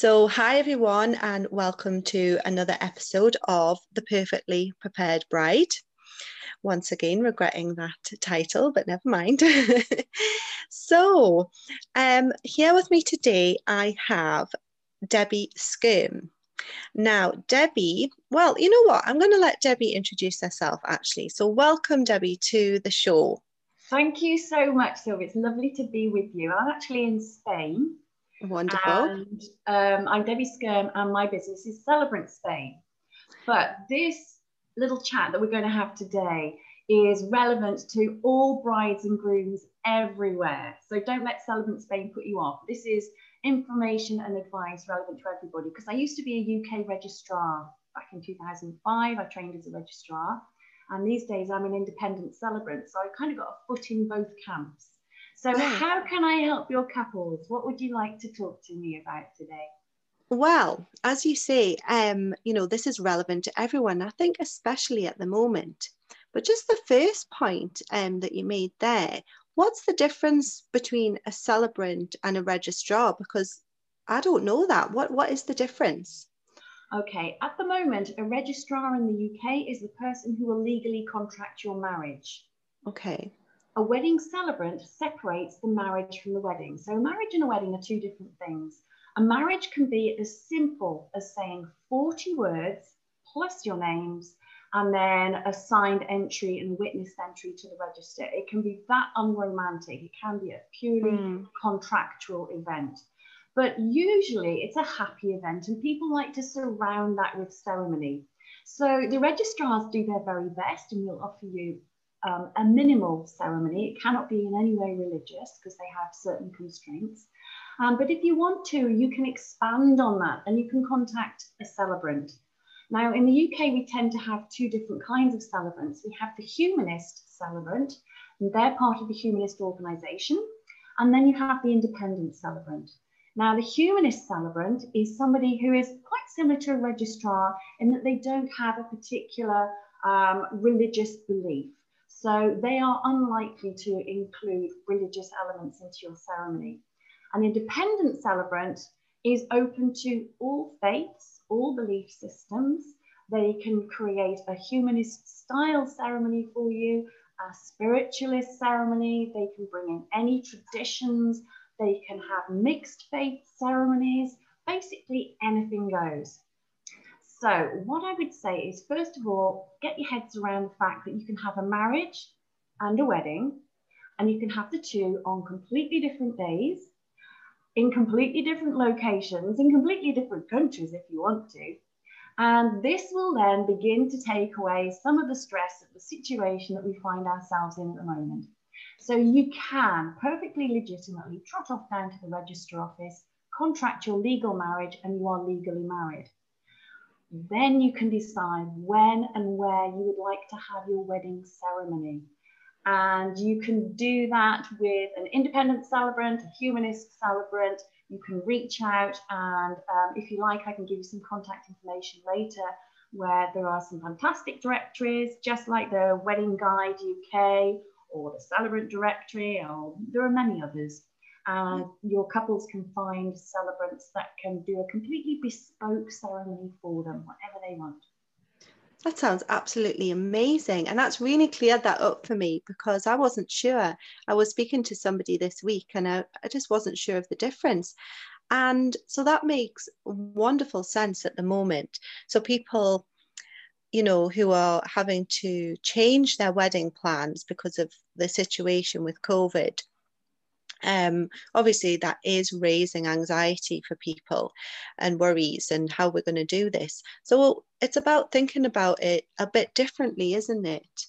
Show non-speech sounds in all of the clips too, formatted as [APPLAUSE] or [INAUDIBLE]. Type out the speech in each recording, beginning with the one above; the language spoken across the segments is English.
So, hi everyone, and welcome to another episode of The Perfectly Prepared Bride. Once again, regretting that title, but never mind. [LAUGHS] so, um, here with me today, I have Debbie Skyrme. Now, Debbie, well, you know what? I'm going to let Debbie introduce herself actually. So, welcome, Debbie, to the show. Thank you so much, Sylvia. It's lovely to be with you. I'm actually in Spain. Wonderful. And um, I'm Debbie Skyrme, and my business is Celebrant Spain. But this little chat that we're going to have today is relevant to all brides and grooms everywhere. So don't let Celebrant Spain put you off. This is information and advice relevant to everybody because I used to be a UK registrar back in 2005. I trained as a registrar. And these days I'm an independent celebrant. So I kind of got a foot in both camps. So, how can I help your couples? What would you like to talk to me about today? Well, as you say, um, you know, this is relevant to everyone, I think, especially at the moment. But just the first point um, that you made there, what's the difference between a celebrant and a registrar? Because I don't know that. What What is the difference? Okay, at the moment, a registrar in the UK is the person who will legally contract your marriage. Okay. A wedding celebrant separates the marriage from the wedding. So, a marriage and a wedding are two different things. A marriage can be as simple as saying 40 words plus your names and then a signed entry and witnessed entry to the register. It can be that unromantic. It can be a purely mm. contractual event. But usually it's a happy event and people like to surround that with ceremony. So the registrars do their very best and will offer you um, a minimal ceremony. It cannot be in any way religious because they have certain constraints. Um, but if you want to, you can expand on that and you can contact a celebrant. Now, in the UK, we tend to have two different kinds of celebrants. We have the humanist celebrant, and they're part of the humanist organization. And then you have the independent celebrant. Now, the humanist celebrant is somebody who is quite similar to a registrar in that they don't have a particular um, religious belief. So they are unlikely to include religious elements into your ceremony. An independent celebrant is open to all faiths, all belief systems. They can create a humanist style ceremony for you, a spiritualist ceremony. They can bring in any traditions. They can have mixed faith ceremonies. Basically, anything goes. So, what I would say is, first of all, get your heads around the fact that you can have a marriage and a wedding, and you can have the two on completely different days, in completely different locations, in completely different countries if you want to. And this will then begin to take away some of the stress of the situation that we find ourselves in at the moment. So you can perfectly legitimately trot off down to the register office, contract your legal marriage, and you are legally married. Then you can decide when and where you would like to have your wedding ceremony. And you can do that with an independent celebrant, a humanist celebrant. You can reach out, and um, if you like, I can give you some contact information later where there are some fantastic directories, just like the Wedding Guide UK or the Celebrant Directory, or there are many others and your couples can find celebrants that can do a completely bespoke ceremony for them, whatever they want. That sounds absolutely amazing. And that's really cleared that up for me because I wasn't sure. I was speaking to somebody this week and I, I just wasn't sure of the difference. And so that makes wonderful sense at the moment. So people, you know, who are having to change their wedding plans because of the situation with COVID, um, obviously that is raising anxiety for people and worries and how we're going to do this. So it's about thinking about it a bit differently isn't it?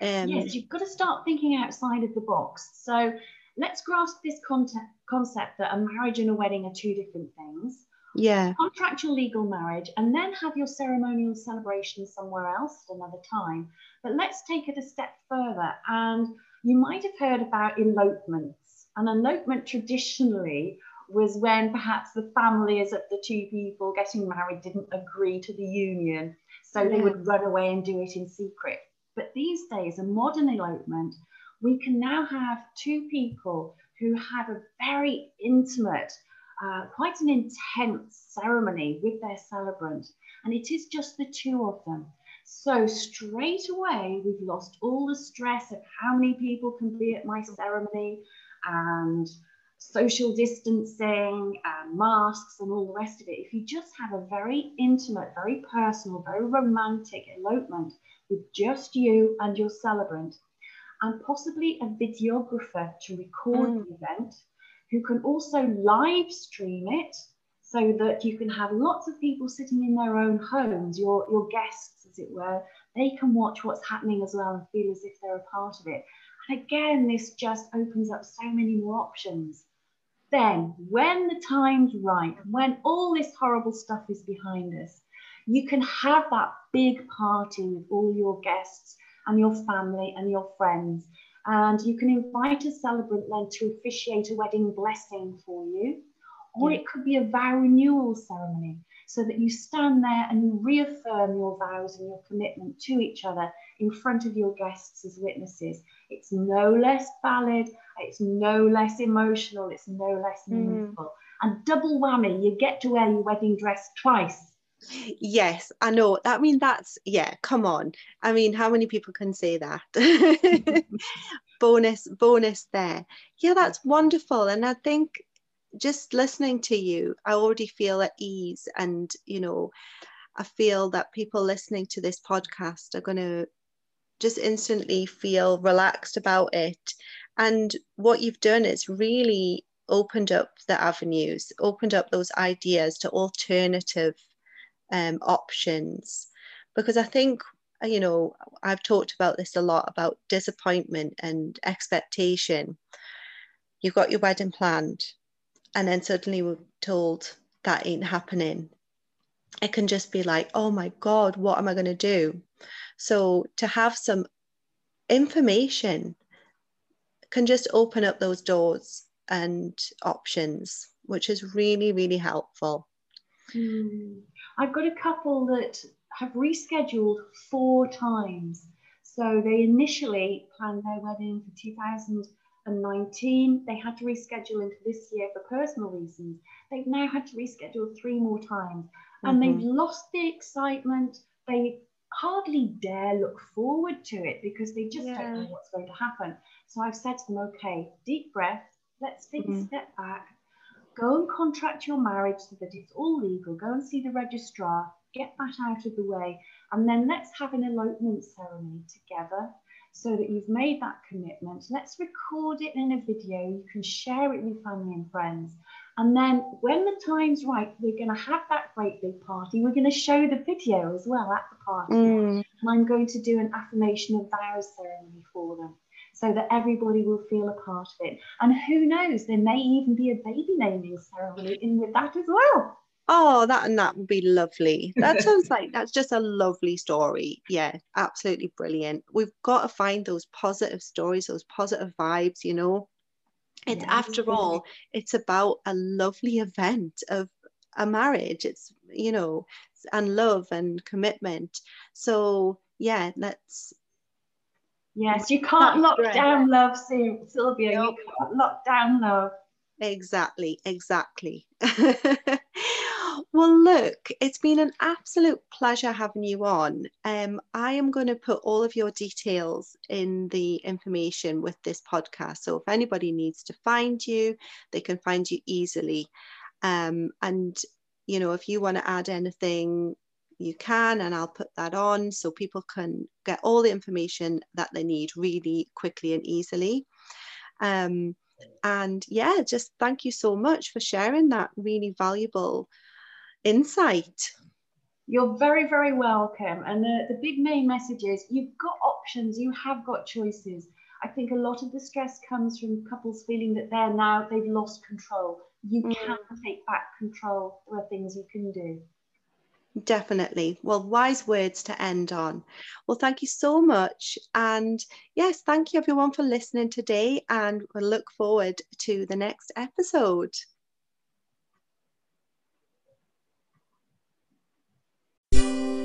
Um, yes you've got to start thinking outside of the box. So let's grasp this concept concept that a marriage and a wedding are two different things. Yeah. Contractual legal marriage and then have your ceremonial celebration somewhere else at another time. But let's take it a step further and you might have heard about elopements an elopement traditionally was when perhaps the families of the two people getting married didn't agree to the union. So yeah. they would run away and do it in secret. But these days, a modern elopement, we can now have two people who have a very intimate uh, quite an intense ceremony with their celebrant, and it is just the two of them. So straight away, we've lost all the stress of how many people can be at my ceremony and social distancing and masks and all the rest of it. If you just have a very intimate, very personal, very romantic elopement with just you and your celebrant, and possibly a videographer to record mm. the event who can also live stream it so that you can have lots of people sitting in their own homes, your, your guests, as it were, they can watch what's happening as well and feel as if they're a part of it. And again, this just opens up so many more options. Then, when the time's right, when all this horrible stuff is behind us, you can have that big party with all your guests and your family and your friends. And you can invite a celebrant then to officiate a wedding blessing for you. Or yeah. it could be a vow renewal ceremony so that you stand there and you reaffirm your vows and your commitment to each other in front of your guests as witnesses. It's no less valid, it's no less emotional, it's no less mm. meaningful. Mm. And double whammy, you get to wear your wedding dress twice. Yes, I know. I mean, that's, yeah, come on. I mean, how many people can say that? [LAUGHS] bonus, bonus there. Yeah, that's wonderful. And I think just listening to you, I already feel at ease. And, you know, I feel that people listening to this podcast are going to just instantly feel relaxed about it. And what you've done is really opened up the avenues, opened up those ideas to alternative um, options because I think you know I've talked about this a lot about disappointment and expectation. You've got your wedding planned, and then suddenly we're told that ain't happening. It can just be like, oh my God, what am I going to do? So to have some information can just open up those doors and options, which is really, really helpful. Mm. I've got a couple that have rescheduled four times. So they initially planned their wedding for 2019. They had to reschedule into this year for personal reasons. They've now had to reschedule three more times and mm-hmm. they've lost the excitement. They hardly dare look forward to it because they just yeah. don't know what's going to happen. So I've said to them, okay, deep breath, let's take mm-hmm. a step back Go and contract your marriage so that it's all legal. Go and see the registrar, get that out of the way, and then let's have an elopement ceremony together so that you've made that commitment. Let's record it in a video. You can share it with family and friends. And then when the time's right, we're going to have that great big party. We're going to show the video as well at the party. Mm. And I'm going to do an affirmation of vows ceremony for them so that everybody will feel a part of it. And who knows, there may even be a baby naming ceremony in with that as well. Oh, that and that would be lovely. That [LAUGHS] sounds like that's just a lovely story. Yeah, absolutely brilliant. We've got to find those positive stories, those positive vibes, you know. It's yeah, after all, it's about a lovely event of a marriage. It's, you know, and love and commitment. So yeah, let's Yes, you can't lock down love, Sylvia. Nope. You can't lock down love. Exactly, exactly. [LAUGHS] well, look, it's been an absolute pleasure having you on. Um, I am going to put all of your details in the information with this podcast. So if anybody needs to find you, they can find you easily. Um, and you know, if you want to add anything you can and I'll put that on so people can get all the information that they need really quickly and easily. Um, and yeah, just thank you so much for sharing that really valuable insight. You're very, very welcome. And the, the big main message is you've got options, you have got choices. I think a lot of the stress comes from couples feeling that they're now, they've lost control. You mm. can take back control. There are things you can do. Definitely. Well, wise words to end on. Well, thank you so much. And yes, thank you everyone for listening today. And we'll look forward to the next episode. Música